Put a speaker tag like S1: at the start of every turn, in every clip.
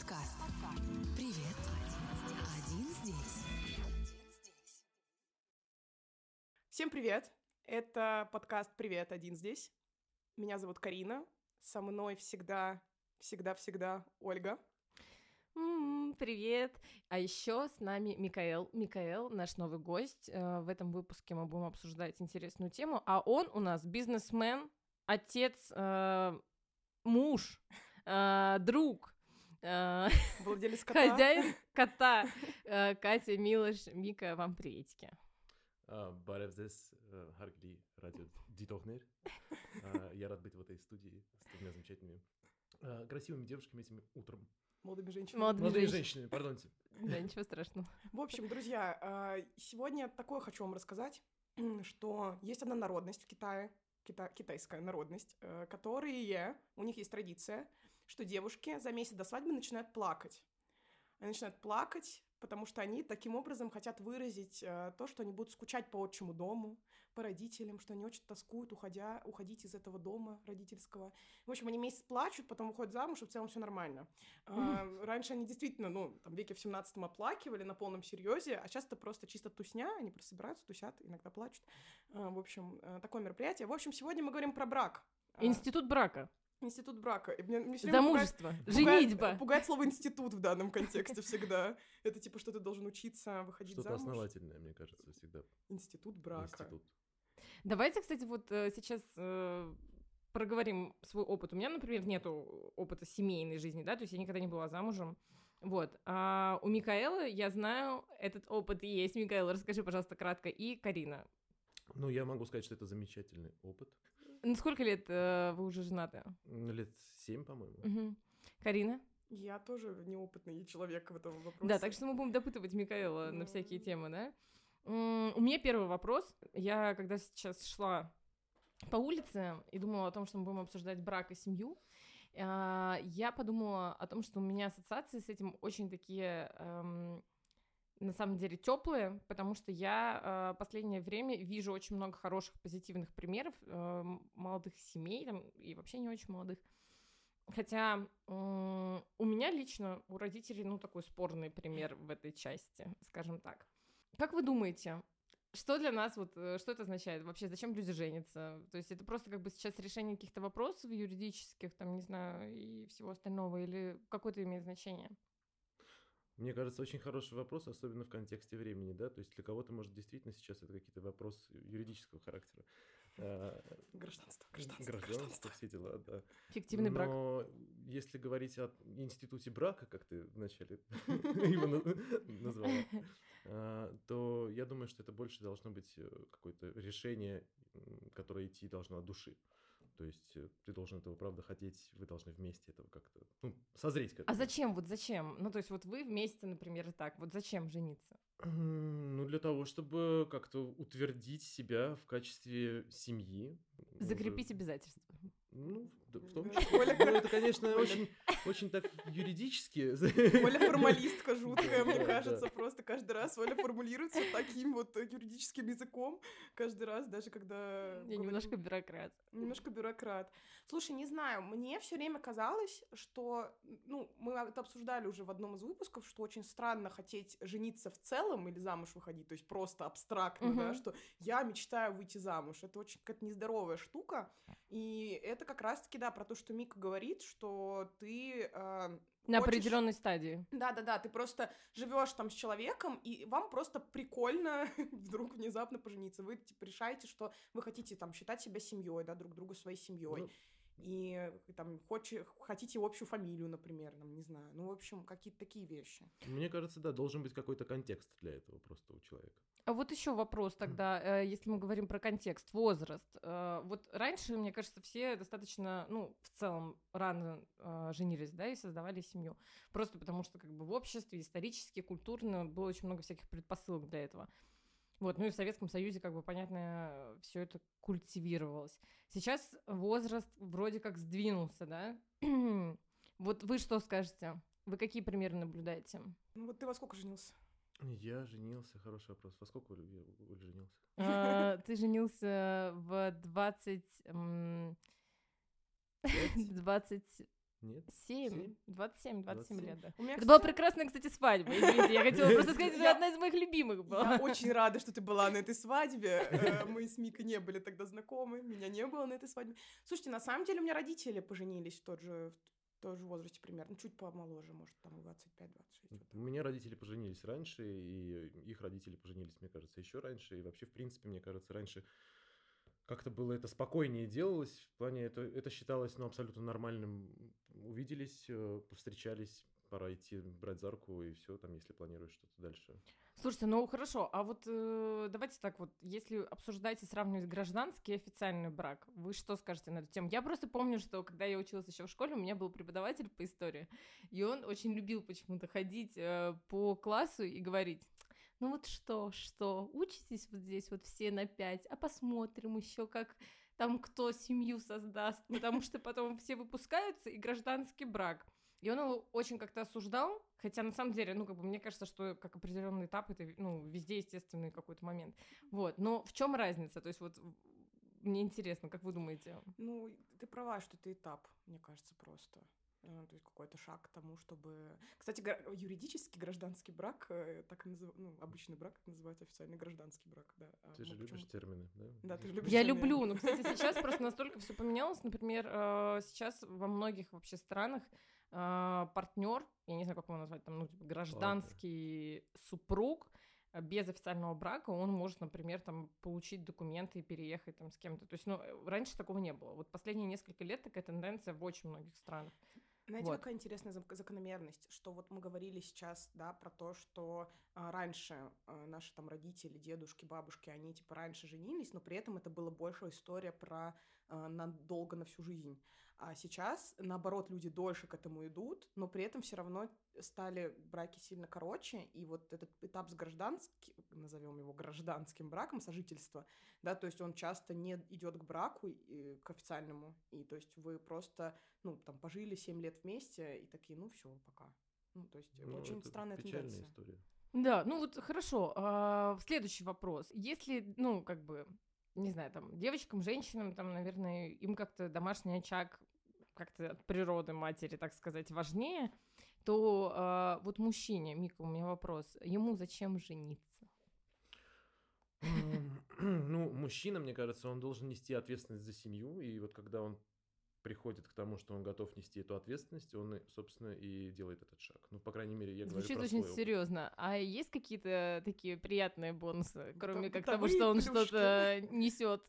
S1: Подкаст. Привет. Один здесь.
S2: Всем привет! Это подкаст «Привет, один здесь». Меня зовут Карина. Со мной всегда, всегда-всегда Ольга.
S3: М, Привет! А еще с нами Микаэл. Микаэл, наш новый гость. Э, В этом выпуске мы будем обсуждать интересную тему. А он у нас бизнесмен, отец, э, муж, э, друг,
S2: Владелец кота.
S3: хозяин кота. Э, Катя, Милош, Мика, вам приветики.
S4: Э, Харгли, радио Дитохнер. А, Я рад быть в этой студии с двумя замечательными а, красивыми девушками этим утром.
S2: Молодыми женщинами.
S3: Молодыми
S4: Молодыми
S3: женщ-
S4: женщинами, пардонте.
S3: Да, ничего страшного.
S2: В общем, друзья, сегодня такое хочу вам рассказать, что есть одна народность в Китае, кита- китайская народность, э, которые, у них есть традиция, что девушки за месяц до свадьбы начинают плакать. Они начинают плакать, потому что они таким образом хотят выразить э, то, что они будут скучать по отчему дому, по родителям, что они очень тоскуют, уходя, уходить из этого дома родительского. В общем, они месяц плачут, потом уходят замуж, и в целом все нормально. А, Раньше они действительно, ну, там, веке в 17 оплакивали на полном серьезе, а сейчас это просто чисто тусня, они просто собираются, тусят, иногда плачут. А, В общем, э, такое мероприятие. В общем, сегодня мы говорим про брак. А,
S3: Институт брака,
S2: Институт брака. И мне- мне время пугает-
S3: замужество,
S2: пугает-
S3: женитьба.
S2: Пугает слово институт в данном контексте всегда. Это типа, что ты должен учиться, выходить
S4: Что-то
S2: замуж.
S4: основательное, мне кажется, всегда.
S2: Институт брака.
S4: Институт.
S3: Давайте, кстати, вот э, сейчас э, проговорим свой опыт. У меня, например, нету опыта семейной жизни, да, то есть я никогда не была замужем. Вот. А у Микаэла, я знаю, этот опыт есть. Микаэл, расскажи, пожалуйста, кратко. И Карина.
S4: Ну, я могу сказать, что это замечательный опыт.
S3: Ну, сколько лет э, вы уже женаты?
S4: М, Лет семь, по-моему.
S3: Мгм. Карина?
S2: Я тоже неопытный человек в этом вопросе.
S3: Да, так что мы будем допытывать Микаэла на
S2: Ну.
S3: всякие темы, да? У меня первый вопрос. Я когда сейчас шла по улице и думала о том, что мы будем обсуждать брак и семью, а, я подумала о том, что у меня ассоциации с этим очень такие, эм, на самом деле, теплые, потому что я э, последнее время вижу очень много хороших позитивных примеров э, молодых семей там, и вообще не очень молодых. Хотя м, у меня лично, у родителей, ну, такой спорный пример в этой части, скажем так. Как вы думаете, что для нас, вот, э, что это означает вообще, зачем люди женятся? То есть это просто как бы сейчас решение каких-то вопросов юридических, там, не знаю, и всего остального, или какое-то имеет значение?
S4: Мне кажется, очень хороший вопрос, особенно в контексте времени, да, то есть для кого-то, может, действительно сейчас это какие-то вопросы юридического характера. А,
S2: Гражданство, гражданство,
S4: Гражданство, все дела, да.
S3: Фиктивный брак.
S4: Но если говорить о институте брака, как ты вначале его на- назвала, а, то я думаю, что это больше должно быть э, какое-то решение, которое идти должно от души. То есть э, ты должен этого, правда, хотеть, вы должны вместе этого как-то, ну, созреть к
S3: А зачем, вот зачем? Ну, то есть вот вы вместе, например, так, вот зачем жениться?
S4: Ну, для того, чтобы как-то утвердить себя в качестве семьи.
S3: Закрепить
S4: Уже-
S3: обязательства.
S4: Ну, да, в том числе.
S2: Оля
S4: Ну, это, конечно,
S2: Оля.
S4: очень, очень так юридически.
S2: Оля формалистка жуткая, мне кажется, просто каждый раз Оля формулируется таким вот юридическим языком, каждый раз, даже когда...
S3: Я немножко бюрократ.
S2: Немножко бюрократ. Слушай, не знаю, мне все время казалось, что, ну, мы это обсуждали уже в одном из выпусков, что очень странно хотеть жениться в целом или замуж выходить, то есть просто абстрактно, да, что я мечтаю выйти замуж. Это очень какая-то нездоровая штука, и это как раз-таки, да, про то, что Мика говорит, что ты... э,
S3: На
S2: хочешь-
S3: определенной стадии.
S2: да-да-да, ты просто живешь там с человеком, и вам просто прикольно вдруг внезапно пожениться. Вы типа решаете, что вы хотите там считать себя семьей, да, друг друга своей семьей.
S4: Ну,
S2: И там хоче- хотите общую фамилию, например, там, не знаю. Ну, в общем, какие-то такие вещи.
S4: Мне кажется, да, должен быть какой-то контекст для этого просто у человека.
S3: А вот еще вопрос тогда, э, если мы говорим про контекст, возраст. Э, Вот раньше, мне кажется, все достаточно, ну, в целом, рано э, женились, да, и создавали семью. Просто потому что, как бы, в обществе исторически, культурно было очень много всяких предпосылок для этого. Вот, ну и в Советском Союзе, как бы, понятно, все это культивировалось. Сейчас возраст вроде как сдвинулся, да? Вот вы что скажете? Вы какие примеры наблюдаете?
S2: Ну, вот ты во сколько женился?
S4: Я женился, хороший вопрос. Во сколько Оля, я- Оля женился?
S3: А, Ты женился в 20... м,
S4: Пять?
S3: 20...
S4: Нет?
S3: 7,
S4: Семь?
S3: 27, 27
S4: 27.
S3: лет, да.
S2: У меня,
S3: Это была
S2: кстати,
S3: прекрасная, кстати, свадьба. Извините, я хотела просто сказать, это
S2: Я-
S3: одна из моих любимых была.
S2: Я очень рада, что ты была на этой свадьбе. Э, Мы с Микой не были тогда знакомы, меня не было на этой свадьбе. Слушайте, на самом деле у меня родители поженились в тот же, в том же возрасте примерно, чуть помоложе, может, там 25-26.
S4: У меня родители поженились раньше, и их родители поженились, мне кажется, еще раньше. И вообще, в принципе, мне кажется, раньше как-то было это спокойнее делалось. В плане это, это считалось ну, абсолютно нормальным. Увиделись, э, повстречались, пора идти брать за руку, и все, там, если планируешь что-то дальше.
S3: Слушайте, ну хорошо, а вот э, давайте так вот, если обсуждать и сравнивать гражданский и официальный брак, вы что скажете на эту тему? Я просто помню, что когда я училась еще в школе, у меня был преподаватель по истории, и он очень любил почему-то ходить э, по классу и говорить, ну вот что, что, учитесь вот здесь вот все на пять, а посмотрим еще, как там кто семью создаст, потому что потом все выпускаются, и гражданский брак. И он его очень как-то осуждал, хотя на самом деле, ну, как бы мне кажется, что как определенный этап, это, ну, везде естественный какой-то момент. Вот, но в чем разница? То есть вот мне интересно, как вы думаете?
S2: Ну, ты права, что это этап, мне кажется, просто. Э, То есть какой-то шаг к тому, чтобы... Кстати, гра- юридический гражданский брак, э, так и назыв- ну, обычный брак так называется официальный гражданский брак, да. А
S4: Ты же
S2: мы
S4: любишь
S2: почему-то-
S4: термины, да?
S2: Да, ты же любишь
S3: Я
S2: термины.
S3: люблю, но, кстати, сейчас просто настолько все поменялось. Например, э, сейчас во многих вообще странах партнер, я не знаю, как его назвать, там, ну, типа, гражданский супруг без официального брака, он может, например, там, получить документы и переехать там с кем-то. То есть, ну, раньше такого не было. Вот последние несколько лет такая тенденция в очень многих странах.
S2: Знаете,
S3: Вот.
S2: какая интересная зак- закономерность, что вот мы говорили сейчас, да, про то, что а, раньше а, наши там родители, дедушки, бабушки, они типа раньше женились, но при этом это была больше история про а, надолго на всю жизнь. А сейчас, наоборот, люди дольше к этому идут, но при этом все равно стали браки сильно короче, и вот этот этап с гражданским, назовем его гражданским браком, сожительства, да, то есть он часто не идет к браку, и- к официальному, и то есть вы просто ну, там, пожили 7 лет вместе, и такие, ну, все, пока. Ну, то есть,
S4: Ну,
S2: очень
S4: это
S2: странная
S4: печальная
S2: тенденция.
S4: история.
S3: Да, ну вот хорошо. а, следующий вопрос. Если, ну, как бы, не знаю, там, девочкам, женщинам, там, наверное, им как-то домашний очаг как-то от природы матери, так сказать, важнее, то а, вот мужчине, Мика, у меня вопрос, ему зачем жениться?
S4: Ну, мужчина, мне кажется, он должен нести ответственность за семью, и вот когда он приходит к тому, что он готов нести эту ответственность, он, собственно, и делает этот шаг. Ну, по крайней мере, я
S3: Звучит
S4: говорю про
S3: очень
S4: свой
S3: серьезно. А есть какие-то такие приятные бонусы, кроме как того,
S2: бытовые
S3: что он что-то несет?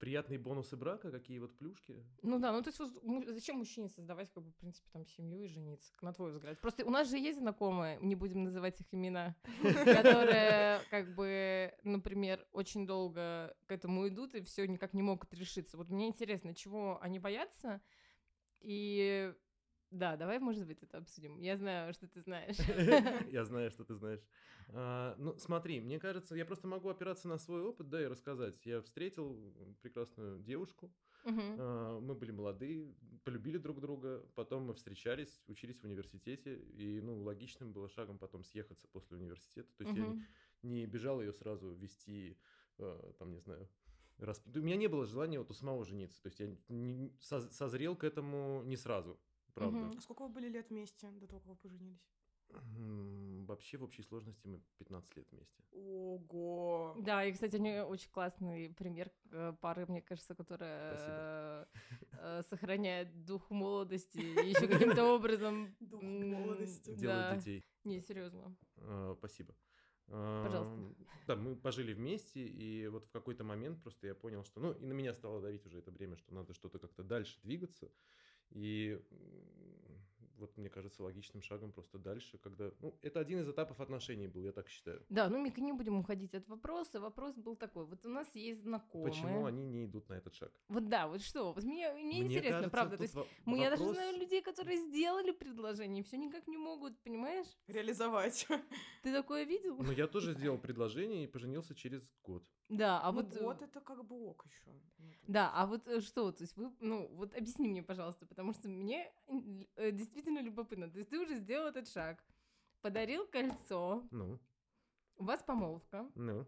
S4: Приятные бонусы брака, какие вот плюшки.
S3: Ну да, ну то есть зачем мужчине создавать, как бы, в принципе, там семью и жениться, на твой взгляд? Просто у нас же есть знакомые, не будем называть их имена, которые, как бы, например, очень долго к этому идут и все никак не могут решиться. Вот мне интересно, чего они боятся, и да, давай, может быть, это обсудим. Я знаю, что ты знаешь.
S4: Я знаю, что ты знаешь. А, Ну, смотри, мне кажется, я просто могу опираться на свой опыт, да, и рассказать. Я встретил прекрасную девушку, а, мы были молодые, полюбили друг друга, потом мы встречались, учились в университете, и, ну, логичным было шагом потом съехаться после университета. То есть я не бежал ее сразу вести, э, там, не знаю, У меня не было желания вот у самого жениться. То есть я созрел к этому не сразу, правда.
S3: Мгм.
S2: А сколько вы были лет вместе до того, как вы поженились?
S4: Вообще, в общей сложности мы 15 лет вместе.
S2: Ого!
S3: Да, и, кстати, они очень классный пример э, пары, мне кажется, которая э, э, сохраняет дух молодости и еще каким-то образом...
S2: Дух молодости.
S4: Делают
S3: Да,
S4: детей.
S3: не, серьезно.
S4: А, Спасибо.
S3: Пожалуйста.
S4: Да, мы пожили вместе, и вот в какой-то момент просто я понял, что... Ну, и на меня стало давить уже это время, что надо что-то как-то дальше двигаться. И вот, мне кажется, логичным шагом просто дальше, когда... Ну, это один из этапов отношений был, я так считаю.
S3: Да, ну, Мика, не будем уходить от вопроса. Вопрос был такой. Вот у нас есть знакомые.
S4: Почему они не идут на этот шаг?
S3: Вот да, вот что? Вот мне, мне
S4: Мне
S3: интересно,
S4: кажется,
S3: правда. То есть
S4: во-
S3: мы, я даже
S4: вопрос-
S3: знаю людей, которые сделали предложение, и все никак не могут, понимаешь?
S2: Реализовать.
S3: Ты такое видел?
S4: Ну, я тоже сделал предложение и поженился через год.
S3: Да, а
S2: Ну,
S3: вот... э,
S2: год это как бы ок еще.
S3: Да, а вот э, что, то есть вы, ну, вот объясни мне, пожалуйста, потому что мне э, действительно любопытно. То есть ты уже сделал этот шаг, подарил кольцо,
S4: Ну,
S3: у вас помолвка,
S4: ну.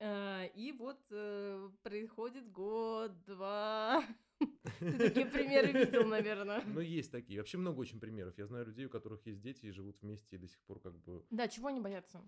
S3: э, и вот э, происходит год, два, Ты такие примеры видел, наверное.
S4: Ну, есть такие. Вообще много очень примеров. Я знаю людей, у которых есть дети и живут вместе, и до сих пор как бы...
S3: Да, чего они боятся?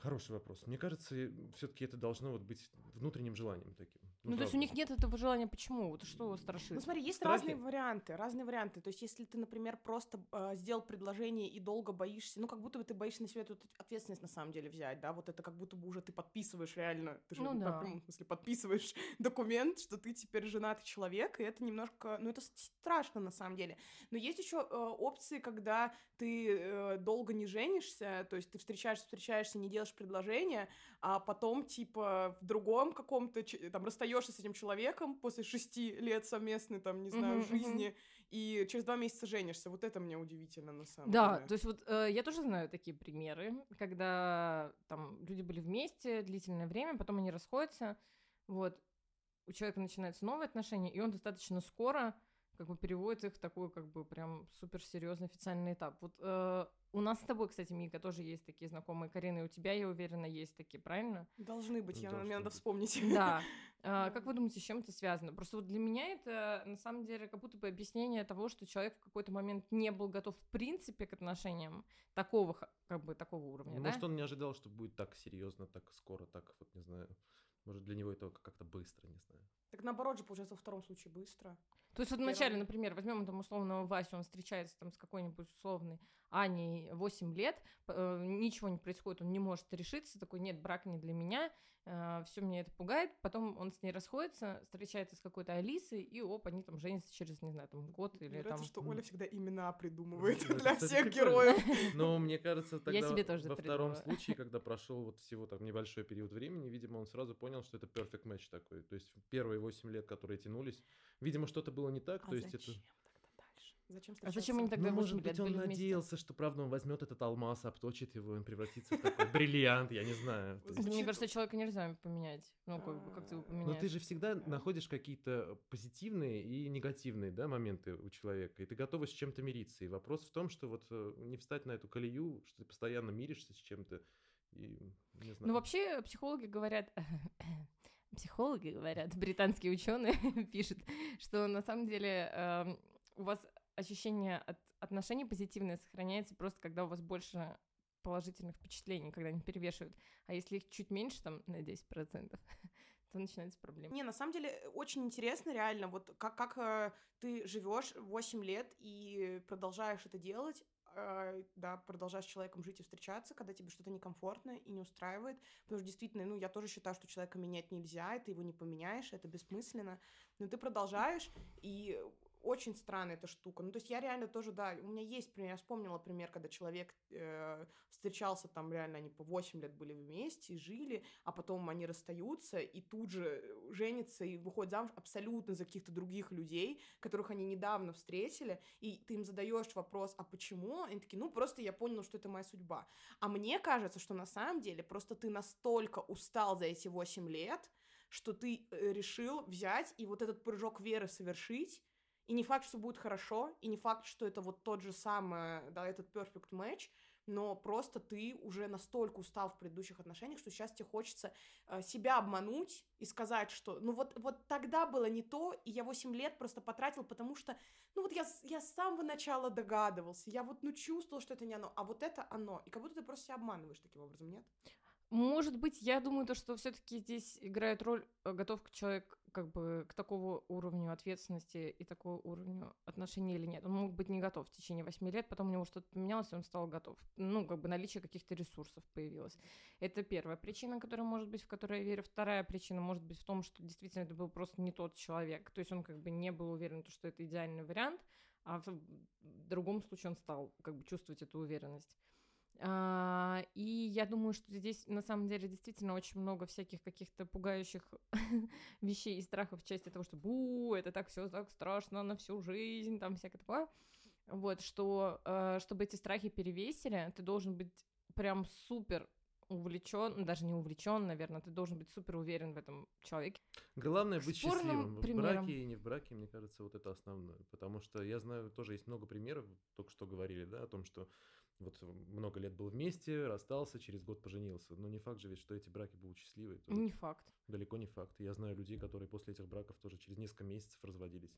S4: Хороший вопрос. Мне кажется, все-таки это должно вот быть внутренним желанием таким.
S3: Ну, то есть у них нет этого желания. Почему? Вот что вас страшит?
S2: Ну смотри, есть
S4: Страхи?
S2: разные варианты, разные варианты. То есть если ты, например, просто э, сделал предложение и долго боишься, ну как будто бы ты боишься на себя эту ответственность на самом деле взять, да, вот это как будто бы уже ты подписываешь реально, ты же
S3: Ну
S2: в
S3: да.
S2: прямом смысле подписываешь документ, что ты теперь женатый человек, и это немножко, ну это страшно на самом деле. Но есть еще э, опции, когда ты э, долго не женишься, то есть ты встречаешься, встречаешься, не делаешь предложение, а потом, типа, в другом каком-то, там, расстаешься с этим человеком после шести лет совместной, там, не знаю, жизни, и через два месяца женишься. Вот это мне удивительно, на самом
S3: Да,
S2: деле.
S3: то есть вот э, я тоже знаю такие примеры, когда там люди были вместе длительное время, потом они расходятся, вот, у человека начинаются новые отношения, и он достаточно скоро как бы переводит их в такой как бы прям суперсерьезный официальный этап. Вот э, у нас с тобой, кстати, Мика, тоже есть такие знакомые. Карина, и у тебя, я уверена, есть такие, правильно?
S2: Должны быть, я,
S4: Должны
S2: мне надо
S4: быть.
S2: вспомнить.
S3: Да. А, Как вы думаете, с чем это связано? Просто вот для меня это на самом деле как будто бы объяснение того, что человек в какой-то момент не был готов в принципе к отношениям такого как бы такого уровня,
S4: Ну,
S3: да?
S4: Может, он не ожидал, что будет так серьезно, так скоро, так вот, не знаю. Может, для него это как-то быстро, не знаю.
S2: Так наоборот же, получается, во втором случае быстро.
S3: То есть вот вначале, например, возьмем там условного Васю, он встречается там с какой-нибудь условной Аней 8 лет, э, ничего не происходит, он не может решиться, такой, нет, брак не для меня, все меня это пугает, потом он с ней расходится, встречается с какой-то Алисой, и оп, они там женятся через, не знаю, там год
S2: Мне
S3: или
S2: нравится,
S3: там...
S2: что. Оля всегда имена придумывает
S4: Ну,
S2: для всех героев.
S4: Но мне кажется, тогда
S3: себе тоже
S4: во втором случае, когда прошел вот всего там небольшой период времени, видимо, он сразу понял, что это perfect match такой. То есть первые 8 лет, которые тянулись, видимо, что-то было не так.
S2: А
S4: то есть
S2: зачем
S4: это...
S2: Зачем
S3: А зачем они тогда
S4: Ну,
S3: 8
S4: может быть, он надеялся, что, правда, он возьмет этот алмаз, обточит его, и он превратится в такой бриллиант, я не знаю.
S3: Мне кажется, человека нельзя поменять. Ну, как бы, как ты его
S2: А,
S4: Но
S3: поменяешь?
S4: ты же всегда находишь какие-то позитивные и негативные да, моменты у человека, и ты готова с чем-то мириться. И вопрос в том, что вот э, не встать на эту колею, что ты постоянно миришься с чем-то, и не знаю.
S3: Ну, вообще, психологи говорят... Психологи говорят, британские ученые пишут, что на самом деле эм, у вас ощущение от отношений позитивное сохраняется просто, когда у вас больше положительных впечатлений, когда они перевешивают. А если их чуть меньше, там, на 10%, то начинается проблема.
S2: Не, на самом деле э, очень интересно реально, вот как, как э, ты живешь 8 лет и продолжаешь это делать, э, да, продолжаешь с человеком жить и встречаться, когда тебе что-то некомфортно и не устраивает, потому что действительно, ну, я тоже считаю, что человека менять нельзя, и ты его не поменяешь, это бессмысленно, но ты продолжаешь, и очень странная эта штука. Ну, то есть я реально тоже, да, у меня есть пример, я вспомнила пример, когда человек э, встречался, там реально они по 8 лет были вместе жили, а потом они расстаются и тут же женятся и выходят замуж абсолютно за каких-то других людей, которых они недавно встретили, и ты им задаешь вопрос, а почему? Они такие, ну, просто я понял, что это моя судьба. А мне кажется, что на самом деле просто ты настолько устал за эти 8 лет, что ты э, решил взять и вот этот прыжок веры совершить, и не факт, что будет хорошо, и не факт, что это вот тот же самый, да, этот perfect match, но просто ты уже настолько устал в предыдущих отношениях, что сейчас тебе хочется э, себя обмануть и сказать, что ну вот, вот тогда было не то, и я 8 лет просто потратил, потому что, ну вот я, я с самого начала догадывался, я вот ну чувствовал, что это не оно, а вот это оно, и как будто ты просто себя обманываешь таким образом, нет?
S3: Может быть, я думаю, то, что все-таки здесь играет роль э, готов человек как бы к такому уровню ответственности и такому уровню отношений или нет. Он мог быть не готов в течение восьми лет, потом у него что-то поменялось, и он стал готов. Ну, как бы наличие каких-то ресурсов появилось. Это первая причина, которая может быть, в которую я верю. Вторая причина может быть в том, что действительно это был просто не тот человек. То есть он как бы не был уверен, что это идеальный вариант, а в другом случае он стал как бы чувствовать эту уверенность. А, и я думаю, что здесь на самом деле действительно очень много всяких каких-то пугающих вещей и страхов в части того, что бу, это так все так страшно на всю жизнь, там всякое такое. Вот, что э, чтобы эти страхи перевесили, ты должен быть прям супер увлечен, даже не увлечен, наверное, ты должен быть супер уверен в этом человеке.
S4: Главное быть
S3: спорным
S4: счастливым. В
S3: примерам.
S4: браке и не в браке, мне кажется, вот это основное. Потому что я знаю, тоже есть много примеров, только что говорили, да, о том, что вот много лет был вместе, расстался, через год поженился. Но не факт же ведь, что эти браки будут счастливые. тоже.
S3: Не факт.
S4: Далеко не факт. Я знаю людей, которые после этих браков тоже через несколько месяцев разводились.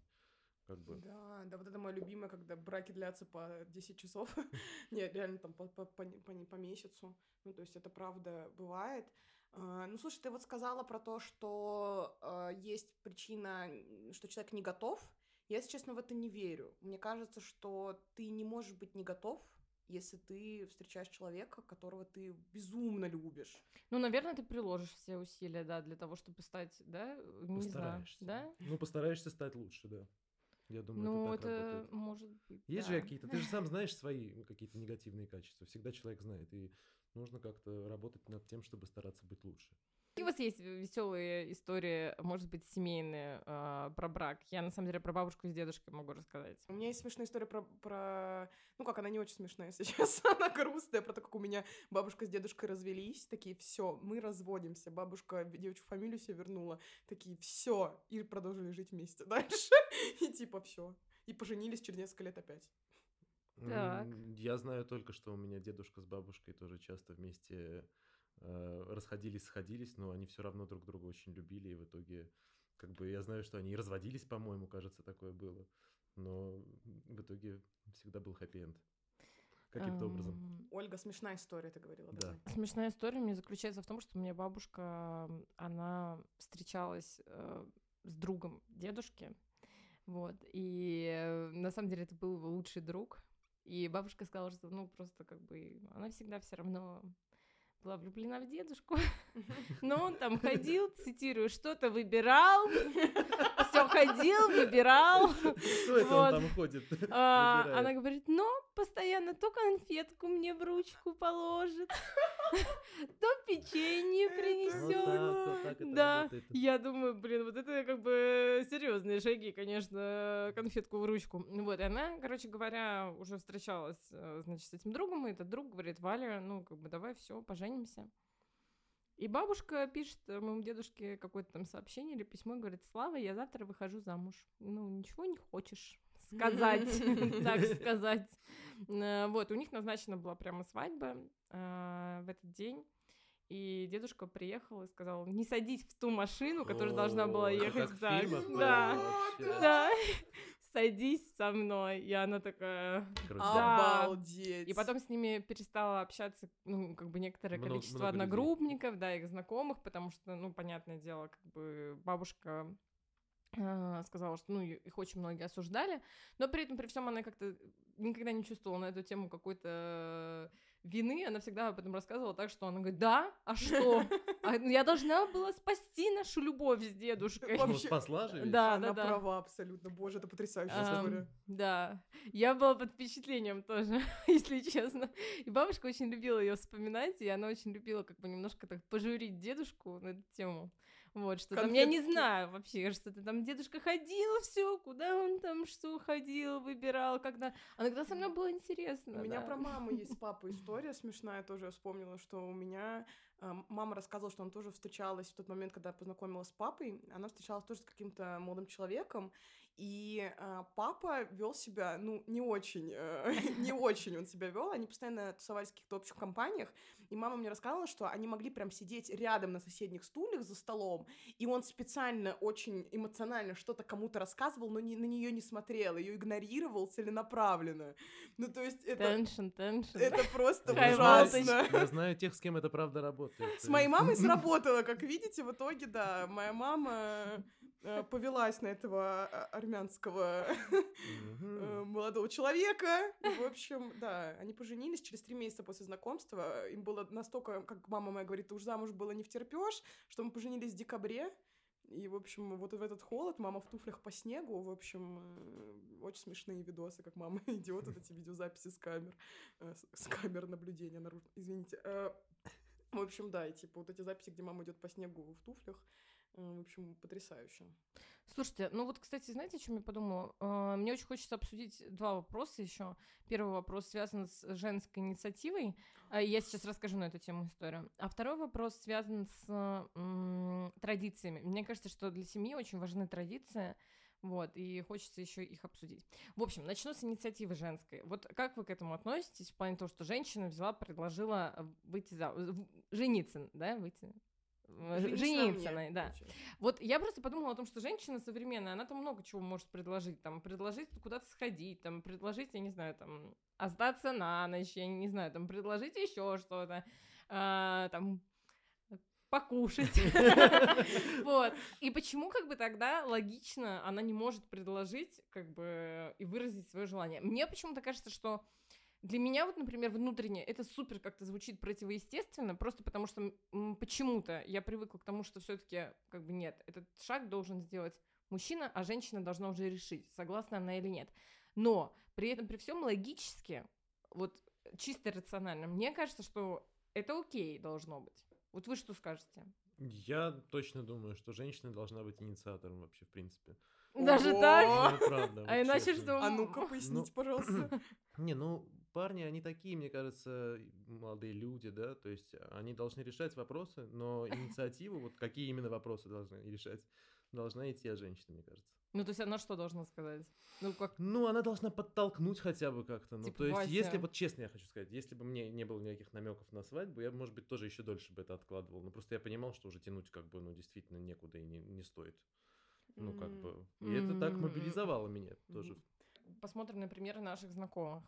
S4: Как бы.
S2: Да, да, вот это мое любимое, когда браки длятся по 10 часов. Нет, реально там по, по, по, по, по месяцу. Ну, то есть это правда бывает. А, Ну, слушай, ты вот сказала про то, что а, есть причина, что человек не готов. Я, если честно, в это не верю. Мне кажется, что ты не можешь быть не готов, если ты встречаешь человека, которого ты безумно любишь.
S3: Ну, наверное, ты приложишь все усилия, да, для того, чтобы стать, да, не знаю,
S4: Постараешься.
S3: да?
S4: Ну, постараешься стать лучше, да. Я думаю,
S3: Ну,
S4: это так
S3: это
S4: работает.
S3: может быть.
S4: Есть
S3: да.
S4: же какие-то, ты же сам знаешь свои какие-то негативные качества. Всегда человек знает. И нужно как-то работать над тем, чтобы стараться быть лучше.
S3: Какие у вас есть веселые истории, может быть, семейные а, про брак? Я, на самом деле, про бабушку с дедушкой могу рассказать.
S2: У меня есть смешная история про, про... Ну как, она не очень смешная, честно, она грустная, про то, как у меня бабушка с дедушкой развелись, такие, все, мы разводимся, бабушка девичью фамилию себе вернула, такие, все, и продолжили жить вместе дальше, и типа все, и поженились через несколько лет опять.
S3: Так.
S4: Я знаю только, что у меня дедушка с бабушкой тоже часто вместе э, расходились, сходились, но они все равно друг друга очень любили, и в итоге, как бы, я знаю, что они и разводились, по-моему, кажется, такое было, но в итоге всегда был хэппи-энд. Каким-то образом.
S3: Ам,
S2: Ольга, смешная история, ты говорила,
S4: Да.
S2: давай.
S3: Смешная история мне заключается в том, что у меня бабушка, она встречалась э, с другом дедушки, вот, и э, на самом деле это был его лучший друг, и бабушка сказала, что, ну, просто как бы она всегда все равно была влюблена в дедушку, но он там ходил, цитирую, что-то выбирал, все ходил, выбирал,
S4: Кто это
S3: Вот.
S4: он там ходит?
S3: А, она говорит, но постоянно то конфетку мне в ручку положит, то печенье принесет. Да, я думаю, блин, вот это как бы серьезные шаги, конечно, конфетку в ручку. Вот, и она, короче говоря, уже встречалась, э, значит, с этим другом, и этот друг говорит, Валя, ну, как бы, давай, все, поженимся. И бабушка пишет моему дедушке какое-то там сообщение или письмо, говорит, Слава, я завтра выхожу замуж. Ну, ничего не хочешь сказать, так сказать. Э, Вот, у них назначена была прямо свадьба э, в этот день. И дедушка приехал и сказал, не садись в ту машину, которая должна была ехать
S4: в
S3: Да, да. Садись со мной. И она такая... Да.
S2: Обалдеть.
S3: И потом с ними перестала общаться, ну, как бы некоторое
S4: Много-
S3: количество
S4: много людей.
S3: одногруппников, да, их знакомых, потому что, ну, понятное дело, как бы бабушка э, сказала, что, ну, их очень многие осуждали, но при этом, при всем она как-то никогда не чувствовала на эту тему какой-то вины, она всегда об этом рассказывала так, что она говорит, да, а что? А, я должна была спасти нашу любовь с дедушкой.
S2: Вообще-
S4: спасла же.
S3: Да,
S2: Она
S3: да, да.
S2: права абсолютно, боже, это потрясающая история.
S3: Да, я была под впечатлением тоже, если честно. И бабушка очень любила ее вспоминать, и она очень любила как бы немножко так пожурить дедушку на эту тему. Вот, что там, я не
S2: Конфетки.
S3: знаю вообще, что-то там дедушка ходил, все, куда он там что ходил, выбирал, когда... А иногда со мной было интересно.
S2: У меня про маму есть с папой история смешная, тоже вспомнила, что у меня мама рассказывала, что она тоже встречалась в тот момент, когда познакомилась с папой, она встречалась тоже с каким-то молодым человеком, и э, папа вел себя, ну, не очень, э, не очень он себя вел, они постоянно тусовались в каких-то общих компаниях, и мама мне рассказывала, что они могли прям сидеть рядом на соседних стульях за столом, и он специально очень эмоционально что-то кому-то рассказывал, но не, на нее не смотрел, ее игнорировал целенаправленно. Ну, то есть это,
S3: Теншн, теншн.
S2: это просто
S4: Я знаю-
S2: ужасно.
S4: Я знаю тех, с кем это правда работает.
S2: С моей мамой сработало, как видите, в итоге, да, моя мама повелась на этого а, армянского э, молодого человека. В общем, да, они поженились через три месяца после знакомства. Им было настолько, как мама моя говорит, ты уж замуж было не втерпешь, что мы поженились в декабре. И, в общем, вот в этот холод мама в туфлях по снегу, в общем, э, очень смешные видосы, как мама идет, вот эти видеозаписи с камер, э, с- камер наблюдения наружу, извините. Э, В общем, да, и типа вот эти записи, где мама идет по снегу в туфлях, э, в общем, потрясающе.
S3: Слушайте, ну вот, кстати, знаете, о чем я подумала? А, Мне очень хочется обсудить два вопроса еще. Первый вопрос связан с женской инициативой. А, Я сейчас расскажу на эту тему историю. А второй вопрос связан с традициями. Мне кажется, что для семьи очень важны традиции, Вот, и хочется еще их обсудить. В общем, начну с инициативы женской. Вот как вы к этому относитесь в плане того, что женщина взяла, предложила выйти за... жениться, да, выйти? Э,
S2: Жениться
S3: да.
S2: получается.
S3: Вот я просто подумала о том, что женщина современная, она там много чего может предложить. Там, предложить куда-то сходить, там, предложить, я не знаю, там, остаться на ночь, я не знаю, там, предложить еще что-то, а, там, покушать. Вот. И почему, как бы, тогда логично она не может предложить, как бы, и выразить свое желание? Мне почему-то кажется, что для меня вот, например, внутренне это супер как-то звучит противоестественно, просто потому что м, почему-то я привыкла к тому, что все-таки как бы нет, этот шаг должен сделать мужчина, а женщина должна уже решить, согласна она или нет. Но при этом, при всем логически, вот чисто рационально, мне кажется, что это окей должно быть. Вот вы что скажете?
S4: Я точно думаю, что женщина должна быть инициатором вообще, в принципе.
S3: Даже
S2: Ого!
S3: так?
S4: Ну, правда. вот
S3: А иначе
S4: честно.
S3: что?
S2: А ну-ка, поясните,
S4: Ну,
S2: пожалуйста.
S4: Не, ну, парни, они такие, мне кажется, молодые люди, да, то есть они должны решать вопросы, но инициативу, вот какие именно вопросы должны решать, должна идти от женщины, мне кажется.
S3: Ну, то есть она что должна сказать? Ну, как...
S4: Ну, она должна подтолкнуть хотя бы как-то. Ну,
S3: Типа,
S4: то есть,
S3: Вася.
S4: если, вот честно я хочу сказать, если бы мне не было никаких намеков на свадьбу, я может быть, тоже еще дольше бы это откладывал. Но просто я понимал, что уже тянуть как бы, ну, действительно некуда и не, не стоит. Ну, как бы. И это так мобилизовало меня тоже.
S3: Посмотрим на примеры наших знакомых.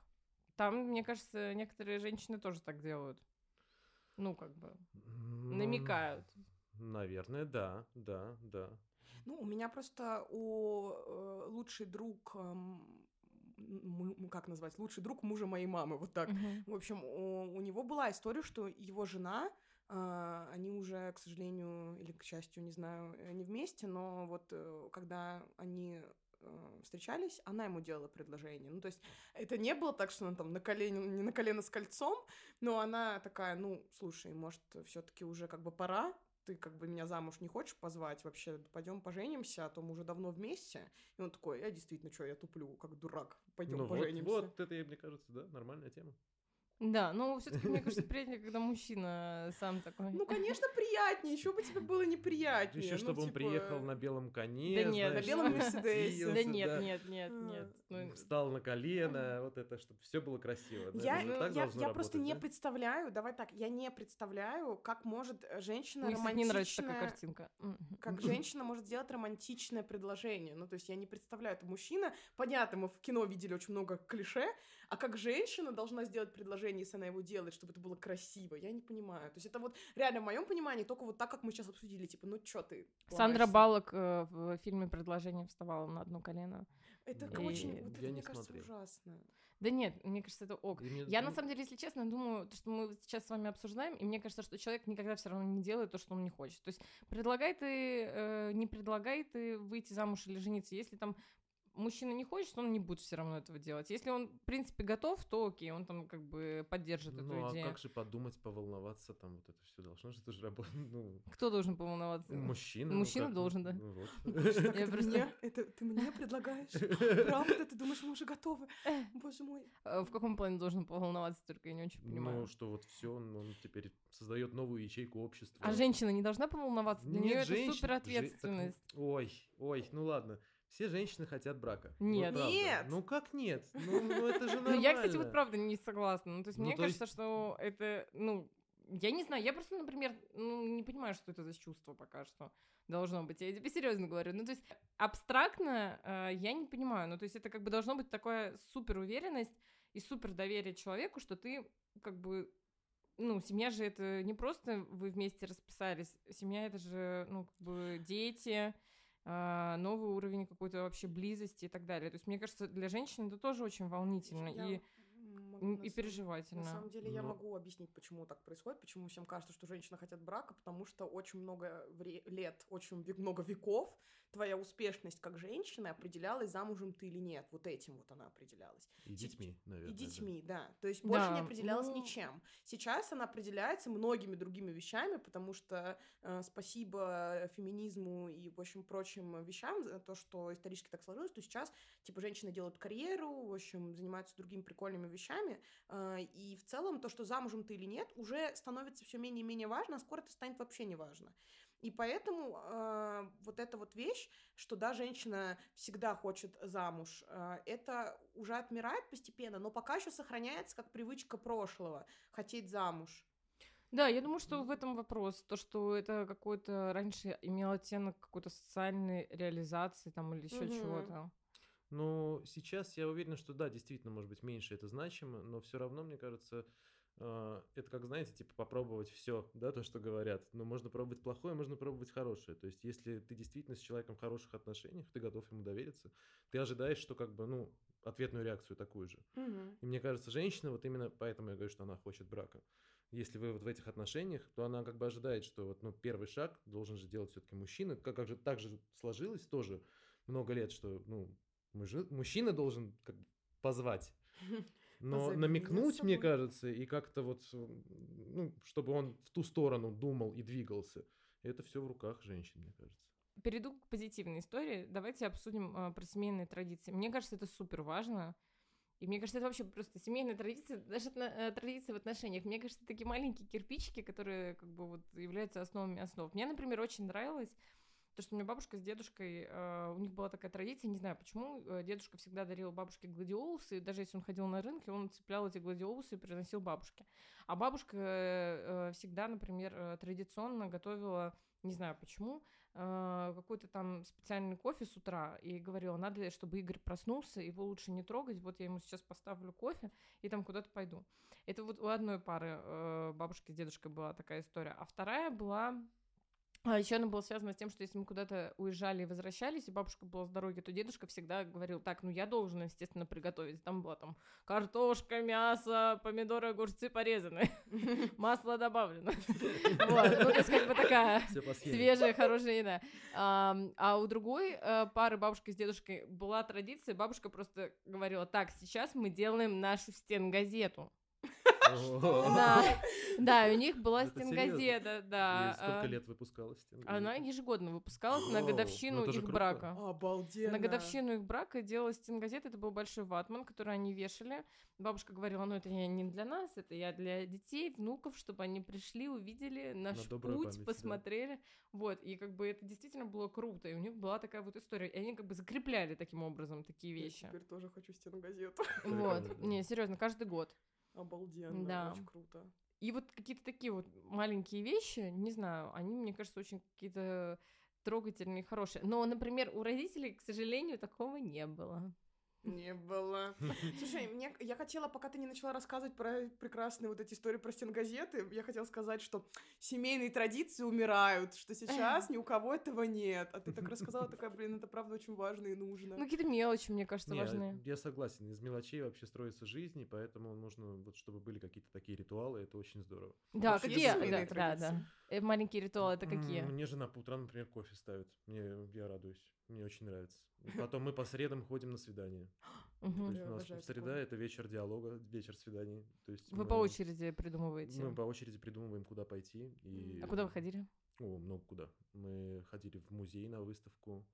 S3: Там, мне кажется, некоторые женщины тоже так делают. Ну, как бы,
S4: Ну,
S3: намекают.
S4: Наверное, да, да, да.
S2: Ну, у меня просто у э, лучший друг, м- как назвать, лучший друг мужа моей мамы, вот так.
S3: Мгм.
S2: В общем, у, у него была история, что его жена, а, они уже, к сожалению, или к счастью, не знаю, э, не вместе, но вот э, когда они э, встречались, она ему делала предложение. Ну, то есть это не было так, что она там на колено, не на колено с кольцом, но она такая, ну, слушай, может, все таки уже как бы пора, ты как бы меня замуж не хочешь позвать вообще, пойдем поженимся, а то мы уже давно вместе. И он такой, я действительно, что, я туплю, как дурак, пойдем
S4: ну, вот,
S2: поженимся.
S4: вот это, мне кажется, да, нормальная тема.
S3: Да, ну, все-таки, мне кажется, приятнее, когда мужчина сам такой.
S2: Ну, конечно, приятнее. Еще бы тебе было неприятнее.
S4: Еще
S2: Ну,
S4: чтобы он
S2: типа,
S4: приехал на белом коне,
S3: Да нет,
S4: знаешь,
S3: на белом
S2: Мерседесе.
S3: Да нет, нет, нет, нет. Ну,
S4: Встал на колено, вот это, чтобы все было красиво.
S2: Я, просто не представляю, давай так, я не представляю, как может э, женщина
S3: Мне, кстати, не нравится такая
S2: романтичная...
S3: картинка.
S2: Как женщина может сделать романтичное предложение. Ну, то есть я не представляю, это мужчина. Понятно, мы в кино видели очень много клише, а как женщина должна сделать предложение, если она его делает, чтобы это было красиво, я не понимаю. То есть это вот реально в моем понимании только вот так, как мы сейчас обсудили, типа, ну чё ты?
S3: Сандра
S2: ломаешься?
S3: Баллок э, в фильме «Предложение» вставала на одно колено.
S2: Это
S3: И
S2: очень, вот это,
S4: не
S2: мне кажется,
S4: смотрел.
S2: ужасно.
S3: Да нет, мне кажется, это ок.
S4: Мне-
S3: Я, на самом деле, если честно, думаю, то, что мы сейчас с вами обсуждаем, и мне кажется, что человек никогда все равно не делает то, что он не хочет. То есть предлагай ты, э, не предлагай ты выйти замуж или жениться. Если там мужчина не хочет, он не будет все равно этого делать. Если он, в принципе, готов, то окей, он там как бы поддержит эту
S4: Ну, а
S3: идею.
S4: как же подумать, поволноваться, там вот это все должно же тоже работать. Ну,
S3: Кто должен поволноваться?
S4: мужчина. ну,
S3: Мужчина
S4: как,
S3: должен, да.
S4: ну, вот.
S3: Я
S2: это
S3: просто-
S2: мне? Это ты мне предлагаешь? Правда? Ты думаешь, мы уже готовы? Боже мой.
S3: Э, В каком плане должен поволноваться, только я не очень понимаю.
S4: Ну, что вот все, он теперь создает новую ячейку общества.
S3: А женщина не должна поволноваться? Для нее это супер ответственность.
S4: ой, ой, ну ладно. Все женщины хотят брака.
S3: Нет.
S4: правда.
S2: Нет.
S4: Ну как нет? Ну, ну это же
S3: Ну,
S4: нормально.
S3: я, кстати, вот правда не согласна. Ну, то есть
S4: Ну,
S3: мне
S4: то
S3: кажется,
S4: есть-
S3: что это, ну, я не знаю, я просто, например, ну, не понимаю, что это за чувство пока что должно быть. Я тебе серьезно говорю. Ну, то есть абстрактно э, я не понимаю. Ну, то есть это как бы должно быть такая супер уверенность и супер доверие человеку, что ты как бы ну, семья же это не просто вы вместе расписались, семья это же, ну, как бы дети, новый уровень какой-то вообще близости и так далее. То есть, мне кажется, для женщин это тоже очень волнительно
S2: Я
S3: и,
S2: могу на
S3: и
S2: самом-
S3: переживательно.
S2: На самом деле я
S4: Но-
S2: могу объяснить, почему так происходит, почему всем кажется, что женщины хотят брака, потому что очень много вре- лет, очень много веков твоя успешность как женщины определялась, замужем ты или нет. Вот этим вот она определялась.
S4: И детьми, наверное.
S2: И
S4: да.
S2: детьми, да. То есть больше не
S3: Да,
S2: определялась
S3: ну-
S2: ничем. Сейчас она определяется многими другими вещами, потому что э, спасибо феминизму и, в общем, прочим вещам, за то, что исторически так сложилось, то сейчас, типа, женщины делают карьеру, в общем, занимаются другими прикольными вещами, э, и в целом то, что замужем ты или нет, уже становится все менее и менее важно, а скоро это станет вообще не важно. И поэтому э, вот эта вот вещь, что да, женщина всегда хочет замуж, э, это уже отмирает постепенно, но пока еще сохраняется как привычка прошлого хотеть замуж.
S3: Да, я думаю, что в этом вопрос. То, что это какой-то раньше имел оттенок какой-то социальной реализации там или еще
S2: Мгм.
S3: чего-то.
S4: Но сейчас я уверен, что да, действительно, может быть, меньше это значимо, но все равно, мне кажется, а, это как, знаете, типа попробовать все, да, то, что говорят. Но можно пробовать плохое, можно пробовать хорошее. То есть, если ты действительно с человеком в хороших отношениях, ты готов ему довериться, ты ожидаешь, что как бы, ну, ответную реакцию такую же. И мне кажется, женщина, вот именно поэтому я говорю, что она хочет брака. Если вы вот в этих отношениях, то она как бы ожидает, что вот, ну, первый шаг должен же делать все-таки мужчина. Как, как же так же сложилось тоже много лет, что, ну, мужи- мужчина должен как бы позвать. Но намекнуть, мне кажется, и как-то вот, ну, чтобы он в ту сторону думал и двигался, это все в руках женщин, мне кажется.
S3: Перейду к позитивной истории. Давайте обсудим а, про семейные традиции. Мне кажется, это супер важно. И мне кажется, это вообще просто семейная традиция, даже э, традиции в отношениях. Мне кажется, это такие маленькие кирпичики, которые как бы вот являются основами основ. Мне, например, очень нравилось то, что у меня бабушка с дедушкой, э, у них была такая традиция, не знаю почему, э, дедушка всегда дарил бабушке гладиолусы, даже если он ходил на рынке, он цеплял эти гладиолусы и приносил бабушке. А бабушка э, всегда, например, традиционно готовила, не знаю почему, какой-то там специальный кофе с утра и говорила, надо, чтобы Игорь проснулся, его лучше не трогать, вот я ему сейчас поставлю кофе и там куда-то пойду. Это вот у одной пары бабушки с дедушкой была такая история. А вторая была а еще она была связана с тем, что если мы куда-то уезжали и возвращались, и бабушка была с дороги, то дедушка всегда говорил, так, ну я должен, естественно, приготовить. Там была там картошка, мясо, помидоры, огурцы порезаны, масло добавлено. Вот, ну то есть как бы такая свежая, хорошая еда. А у другой э, пары бабушки с дедушкой была традиция, бабушка просто говорила, так, сейчас мы делаем нашу стенгазету. Да, да, у них была стенгазета, да.
S4: И сколько
S3: а,
S4: лет выпускалась? стенгазета?
S3: Она ежегодно выпускалась на годовщину
S4: ну же
S3: их брака.
S2: Обалденно.
S3: На годовщину их брака делалась стенгазета, это был большой ватман, который они вешали. Бабушка говорила, ну это я не для нас, это я для детей, внуков, чтобы они пришли, увидели наш путь, посмотрели. Вот, и как бы это действительно было круто, и у них была такая вот история. И они как бы закрепляли таким образом такие
S2: Я
S3: вещи.
S2: теперь тоже хочу стенгазету.
S3: Вот, не, серьезно, каждый год.
S2: Обалденно,
S3: Да.
S2: очень круто.
S3: И вот какие-то такие вот маленькие вещи, не знаю, они, мне кажется, очень какие-то трогательные, хорошие. Но, например, у родителей, к сожалению, такого не было.
S2: Не было. Слушай, мне, я хотела, пока ты не начала рассказывать про прекрасные вот эти истории про стенгазеты, я хотела сказать, что семейные традиции умирают, что сейчас ни у кого этого нет. А ты так рассказала, такая, блин, это правда очень важно и нужно.
S3: Ну, какие-то мелочи, мне кажется,
S4: Не,
S3: важные.
S4: я согласен, из мелочей вообще строится жизнь, и поэтому нужно, вот, чтобы были какие-то такие ритуалы, это очень здорово.
S3: Да,
S2: Вообще
S3: какие? Да, да,
S2: традиции.
S3: да. Э, Маленькие ритуалы это какие?
S4: Мне жена по утрам, например, кофе ставит. Мне, я радуюсь. Мне очень нравится. И Потом мы по средам ходим на свидание. То есть у нас среда это вечер диалога, вечер свиданий. То есть
S3: Вы по очереди придумываете.
S4: Мы по очереди придумываем, куда пойти. И...
S3: А куда вы ходили?
S4: О, много куда. Мы ходили в музей на выставку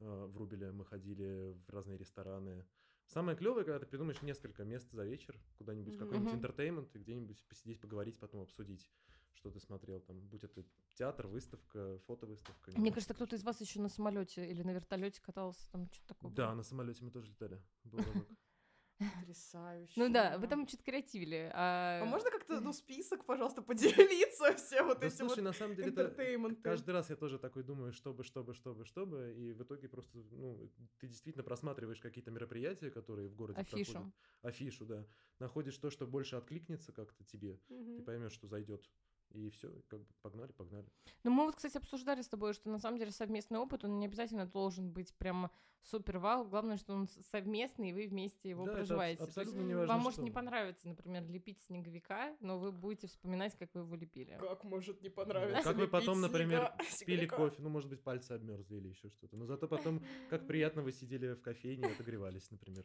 S4: э, в Рубеле, мы ходили в разные рестораны. Самое клевое, когда ты придумаешь несколько мест за вечер, куда-нибудь, какой-нибудь интертеймент, и где-нибудь посидеть, поговорить, потом обсудить, что ты смотрел там, будь это театр, выставка, фотовыставка.
S3: Мне кажется, кто-то из вас еще на самолете или на вертолете катался, там что-то такое.
S4: Да,
S3: было.
S4: на самолете мы тоже летали. Был.
S2: Потрясающе.
S3: Ну да, вы там что-то креативили. А,
S2: А можно как-то, ну, список, пожалуйста, поделиться, все вот
S4: Да
S2: эти
S4: слушай,
S2: вот
S4: на самом деле, это каждый раз я тоже такой думаю, чтобы, чтобы, чтобы, чтобы, и в итоге просто, ну, ты действительно просматриваешь какие-то мероприятия, которые в городе
S3: Афишу.
S4: проходят. Афишу, да. Находишь то, что больше откликнется как-то тебе, ты
S2: Мгм.
S4: поймешь, что зайдет. И все, как бы погнали, погнали.
S3: Ну, мы вот, кстати, обсуждали с тобой, что на самом деле совместный опыт, он не обязательно должен быть прям супер вау. Главное, что он совместный, и вы вместе его
S4: Да, это
S3: проживаете. То есть
S4: абсолютно
S2: есть
S4: не важно,
S3: Вам может
S4: что.
S3: не понравиться, например, лепить снеговика, но вы будете вспоминать, как вы его лепили.
S2: Как может не понравиться
S4: Как вы потом, например,
S2: снега-
S4: пили кофе, ну, может быть, пальцы обмерзли или еще что-то. Но зато потом, как приятно вы сидели в кофейне и отогревались, например.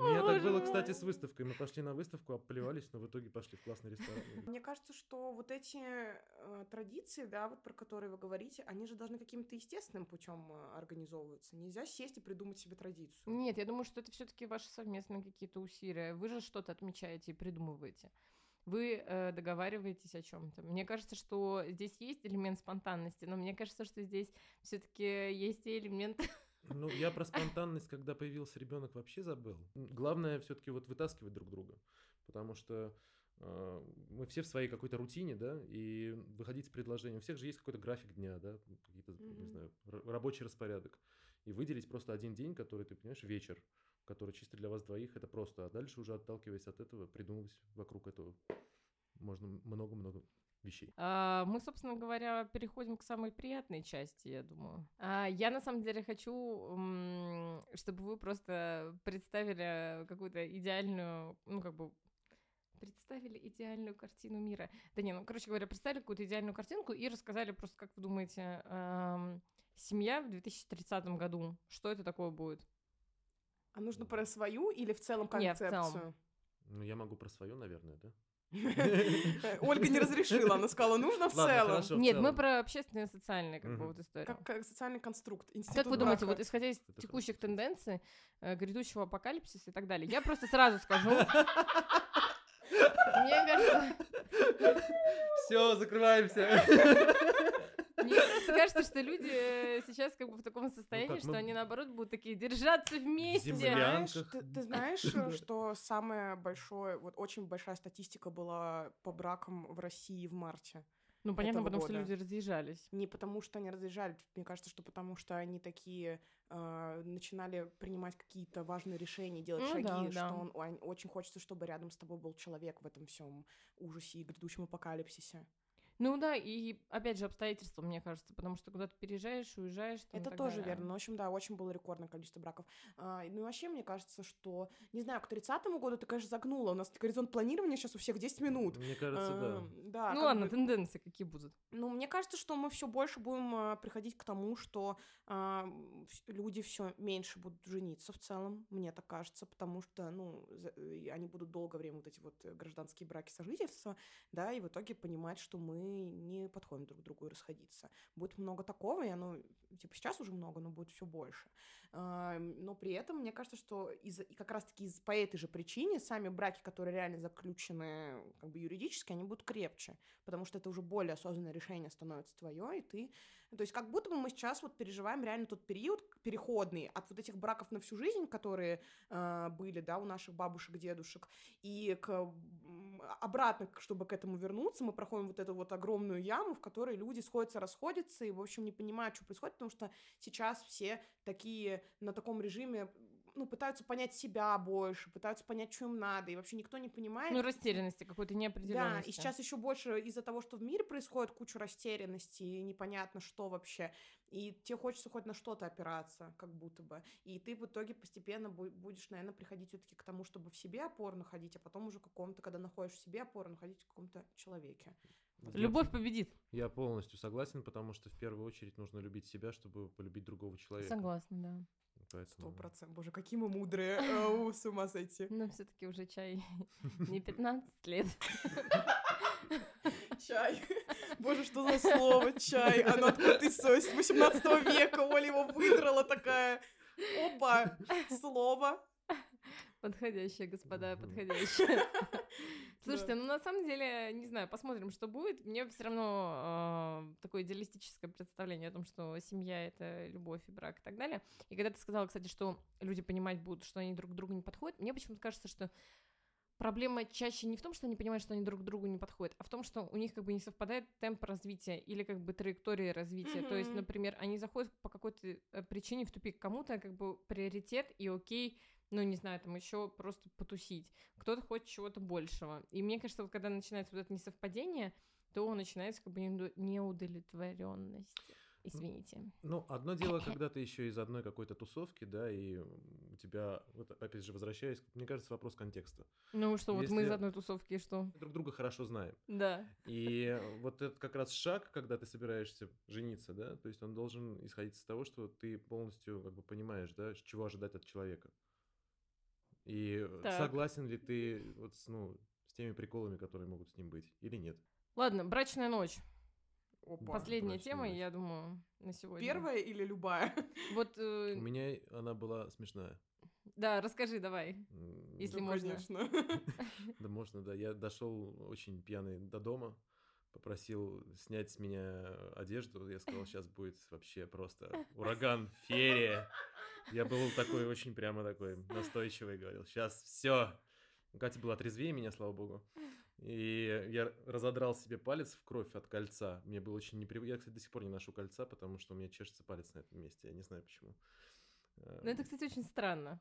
S4: У меня так было, кстати, с выставкой. Мы пошли на выставку, обплевались, но в итоге пошли в классный ресторан.
S2: Мне кажется, что вот эти э, традиции, да, вот про которые вы говорите, они же должны каким-то естественным путем э, организовываться. Нельзя сесть и придумать себе традицию.
S3: Нет, я думаю, что это все-таки ваши совместные какие-то усилия. Вы же что-то отмечаете и придумываете. вы э, договариваетесь о чем-то. Мне кажется, что здесь есть элемент спонтанности, но мне кажется, что здесь все-таки есть и элемент
S4: Ну, я про спонтанность, когда появился ребенок, вообще забыл. Главное все-таки вот вытаскивать друг друга, потому что э, мы все в своей какой-то рутине, да, и выходить с предложением. У всех же есть какой-то график дня, да, какие-то, не
S2: Мгм.
S4: знаю, рабочий распорядок. И выделить просто один день, который ты понимаешь, вечер, который чисто для вас двоих, это просто. А дальше уже отталкиваясь от этого, придумывать вокруг этого можно много-много вещей.
S3: А, Мы, собственно говоря, переходим к самой приятной части, я думаю. А, Я на самом деле хочу, чтобы вы просто представили какую-то идеальную, ну как бы представили идеальную картину мира. Да не, ну, короче говоря, представили какую-то идеальную картинку и рассказали просто, как вы думаете, ам, семья в 2030 году, что это такое будет?
S2: А нужно про свою или в целом
S3: Не, в целом.
S2: концепцию?
S4: Ну, я могу про свое, наверное, да?
S2: Ольга не разрешила, она сказала, нужно в целом.
S3: Нет, мы про общественные социальные как бы вот историю.
S2: Как, социальный конструкт.
S3: Как вы думаете, вот исходя из текущих тенденций, э, грядущего апокалипсиса и так далее, я просто сразу скажу. Мне кажется,
S4: Все, закрываемся.
S3: мне просто кажется, что люди э, сейчас как бы в таком состоянии,
S4: как,
S3: что
S4: ну,
S3: они наоборот будут такие держаться вместе.
S2: Знаешь, ты, ты знаешь, что самое большое, вот очень большая статистика была по бракам в России в марте?
S3: Ну, понятно,
S2: этого
S3: потому что
S2: года.
S3: люди разъезжались.
S2: Не потому, что они разъезжали, мне кажется, что потому что они такие э, начинали принимать какие-то важные решения, делать
S3: Ну
S2: шаги,
S3: да,
S2: что
S3: да.
S2: он, ой, очень хочется, чтобы рядом с тобой был человек в этом всем ужасе и грядущем апокалипсисе.
S3: Ну да, и опять же обстоятельства, мне кажется, потому что куда ты переезжаешь, уезжаешь. там
S2: Это тоже
S3: далее.
S2: верно. Ну, в общем, да, очень было рекордное количество браков. А, ну и вообще, мне кажется, что, не знаю, к 30-му году ты, конечно, загнула. У нас горизонт планирования сейчас у всех 10 минут.
S4: Мне кажется, да.
S2: Эм, да.
S3: Ну ладно,
S2: бы-
S3: тенденции какие будут.
S2: Ну, мне кажется, что мы все больше будем а, приходить к тому, что а, люди все меньше будут жениться в целом, мне так кажется, потому что, ну, они будут долгое время вот эти вот э, гражданские браки сожительства, да, и в итоге понимать, что мы не подходим друг к другу и расходиться. Будет много такого, и оно, типа, сейчас уже много, но будет все больше. А, но при этом, мне кажется, что из как раз-таки из, по этой же причине сами браки, которые реально заключены как бы юридически, они будут крепче, потому что это уже более осознанное решение становится твое, и ты... То есть как будто бы мы сейчас вот переживаем реально тот период переходный от вот этих браков на всю жизнь, которые э, были, да, у наших бабушек, дедушек, и к, обратно, чтобы к этому вернуться, мы проходим вот эту вот огромную яму, в которой люди сходятся, расходятся, и, в общем, не понимают, что происходит, потому что сейчас все такие на таком режиме ну, пытаются понять себя больше, пытаются понять, что им надо, и вообще никто не понимает.
S3: Ну, растерянности, какой-то
S2: Да,
S3: неопределенности.
S2: и сейчас еще больше из-за того, что в мире происходит куча растерянности, и непонятно, что вообще. И тебе хочется хоть на что-то опираться, как будто бы. И ты в итоге постепенно бу- будешь, наверное, приходить все-таки к тому, чтобы в себе опору находить, а потом уже каком-то, когда находишь в себе опору, находить в каком-то человеке.
S3: Любовь победит.
S4: Я полностью согласен, потому что в первую очередь нужно любить себя, чтобы полюбить другого человека.
S3: Согласна, да.
S2: Сто процентов. Боже, какие мы мудрые. Ау, С ума сойти.
S3: Но все-таки уже чай не 15 лет.
S2: Чай. Боже, что за слово чай? Оно откуда из 18 века. Оля его выдрала такая. Опа, слово.
S3: Подходящее, господа, подходящее. Слушайте, ну на самом деле, не знаю, посмотрим, что будет. Мне все равно э, такое идеалистическое представление о том, что семья это любовь и брак и так далее. И когда ты сказала, кстати, что люди понимать будут, что они друг к другу не подходят, мне почему-то кажется, что проблема чаще не в том, что они понимают, что они друг к другу не подходят, а в том, что у них как бы не совпадает темп развития или как бы траектория развития. То есть, например, они заходят по какой-то э, причине в тупик. Кому-то как бы приоритет и окей, ну, не знаю, там еще просто потусить. Кто-то хочет чего-то большего. И мне кажется, вот когда начинается вот это несовпадение, то начинается как бы неуд- неудовлетворенность. Извините.
S4: Ну, одно дело, когда ты еще из одной какой-то тусовки, да, и у тебя, вот опять же, возвращаясь, мне кажется, вопрос контекста.
S3: Ну что, вот мы из
S4: Если-
S3: одной тусовки, что?
S4: Мы друг друга хорошо знаем.
S3: Да.
S4: И вот этот как раз шаг, когда ты собираешься жениться, да, то есть он должен исходить из того, что ты полностью как бы понимаешь, да, чего ожидать от человека. И
S3: Так.
S4: согласен ли ты вот с, ну, с теми приколами, которые могут с ним быть, или нет?
S3: Ладно, брачная ночь.
S2: Опа.
S3: Последняя
S4: брачная
S3: тема,
S4: ночь.
S3: я думаю, на сегодня.
S2: Первая или любая?
S3: Вот, э,
S4: У меня она была смешная.
S3: Да, расскажи, давай. Если
S2: Ну,
S3: можно.
S2: конечно.
S4: Да можно, да. Я дошел очень пьяный до дома, попросил снять с меня одежду. Я сказал, сейчас будет вообще просто ураган, ферия. Я был такой очень прямо такой настойчивый, говорил, сейчас все. Катя была трезвее меня, слава богу. И я разодрал себе палец в кровь от кольца. Мне было очень непривычно. Я, кстати, до сих пор не ношу кольца, потому что у меня чешется палец на этом месте. Я не знаю почему. Э,
S3: Ну, это, кстати, очень странно.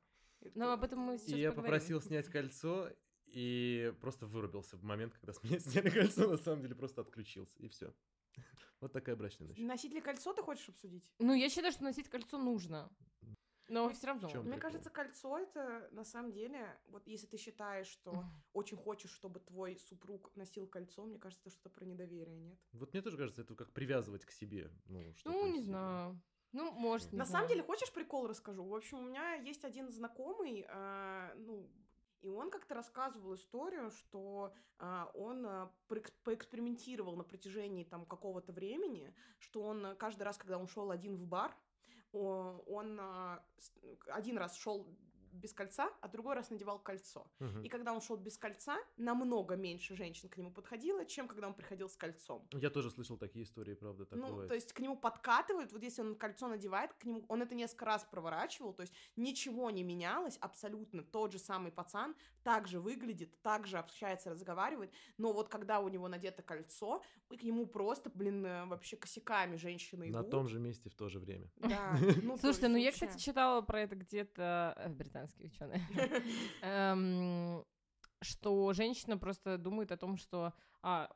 S3: Но
S2: Это-
S3: об этом мы сейчас
S4: и я
S3: поговорим.
S4: попросил снять кольцо, и просто вырубился в момент, когда с меня сняли кольцо, на самом деле просто отключился, и все. Вот такая брачная ночь.
S2: Носить ли кольцо ты хочешь обсудить?
S3: Ну, я считаю, что носить кольцо нужно. Но все равно.
S2: Мне
S4: прикол?
S2: кажется, кольцо это на самом деле, вот если ты считаешь, что очень хочешь, чтобы твой супруг носил кольцо, мне кажется, это что-то про недоверие, нет?
S4: Вот мне тоже кажется, это как привязывать к себе. Ну, что-то
S3: Ну, не
S4: из-
S3: знаю. Ну, может, не
S2: На
S3: знаю.
S2: самом деле, хочешь прикол расскажу? В общем, у меня есть один знакомый, а, ну, и он как-то рассказывал историю, что а, он а, поэкспериментировал на протяжении там какого-то времени, что он каждый раз, когда он шел один в бар, он а, один раз шел без кольца, а другой раз надевал кольцо.
S4: Мгм.
S2: И когда он шел без кольца, намного меньше женщин к нему подходило, чем когда он приходил с кольцом.
S4: Я тоже слышал такие истории, правда, так
S2: ну,
S4: бывает.
S2: то есть к нему подкатывают, вот если он кольцо надевает, к нему, он это несколько раз проворачивал, то есть ничего не менялось, абсолютно тот же самый пацан так же выглядит, так же общается, разговаривает, но вот когда у него надето кольцо, и к нему просто, блин, э, вообще косяками женщины
S4: На
S2: идут.
S4: том же месте в то же время.
S2: Да. Ну,
S3: Слушайте, ну я, кстати, читала про это где-то э, британские ученые, Эм, что женщина просто думает о том, что а,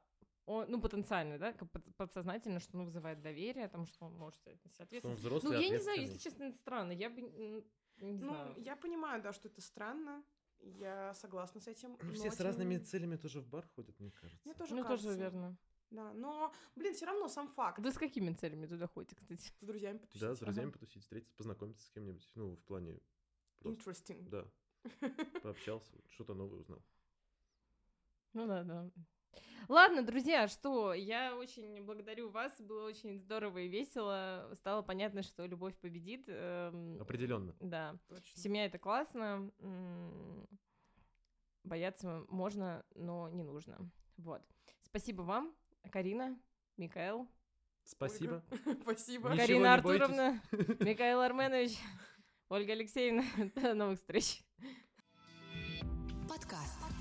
S3: он, ну, потенциально, да, подсознательно, что он вызывает доверие, потому что он может
S4: взрослый,
S3: Ну, я не знаю, если честно, это странно. Я бы не
S2: Ну,
S3: знаю.
S2: я понимаю, да, что это странно, я согласна с этим.
S4: Ну,
S2: но
S4: Все с
S2: не
S4: разными целями тоже в бар ходят, мне кажется.
S2: Мне тоже
S3: Ну,
S2: кажется.
S3: тоже верно.
S2: Да, но, блин, все равно сам факт.
S3: Вы с какими целями туда ходите, кстати?
S2: С друзьями потусить.
S4: Да, с друзьями потусить, встретиться, познакомиться с кем-нибудь. Ну, в плане просто,
S2: Interesting.
S4: да, пообщался, что-то новое узнал.
S3: Ну да, да. Ладно, друзья, что, я очень благодарю вас, было очень здорово и весело. Стало понятно, что любовь победит. эм,
S4: Определенно.
S3: Да.
S2: Точно.
S3: Семья это классно. Бояться можно, но не нужно. Вот. Спасибо вам, Карина, Микаэл,
S4: Спасибо.
S2: Ольга, Спасибо.
S3: Карина. Артуровна, Михаил Арменович, Ольга Алексеевна. До новых встреч.
S1: Подкаст.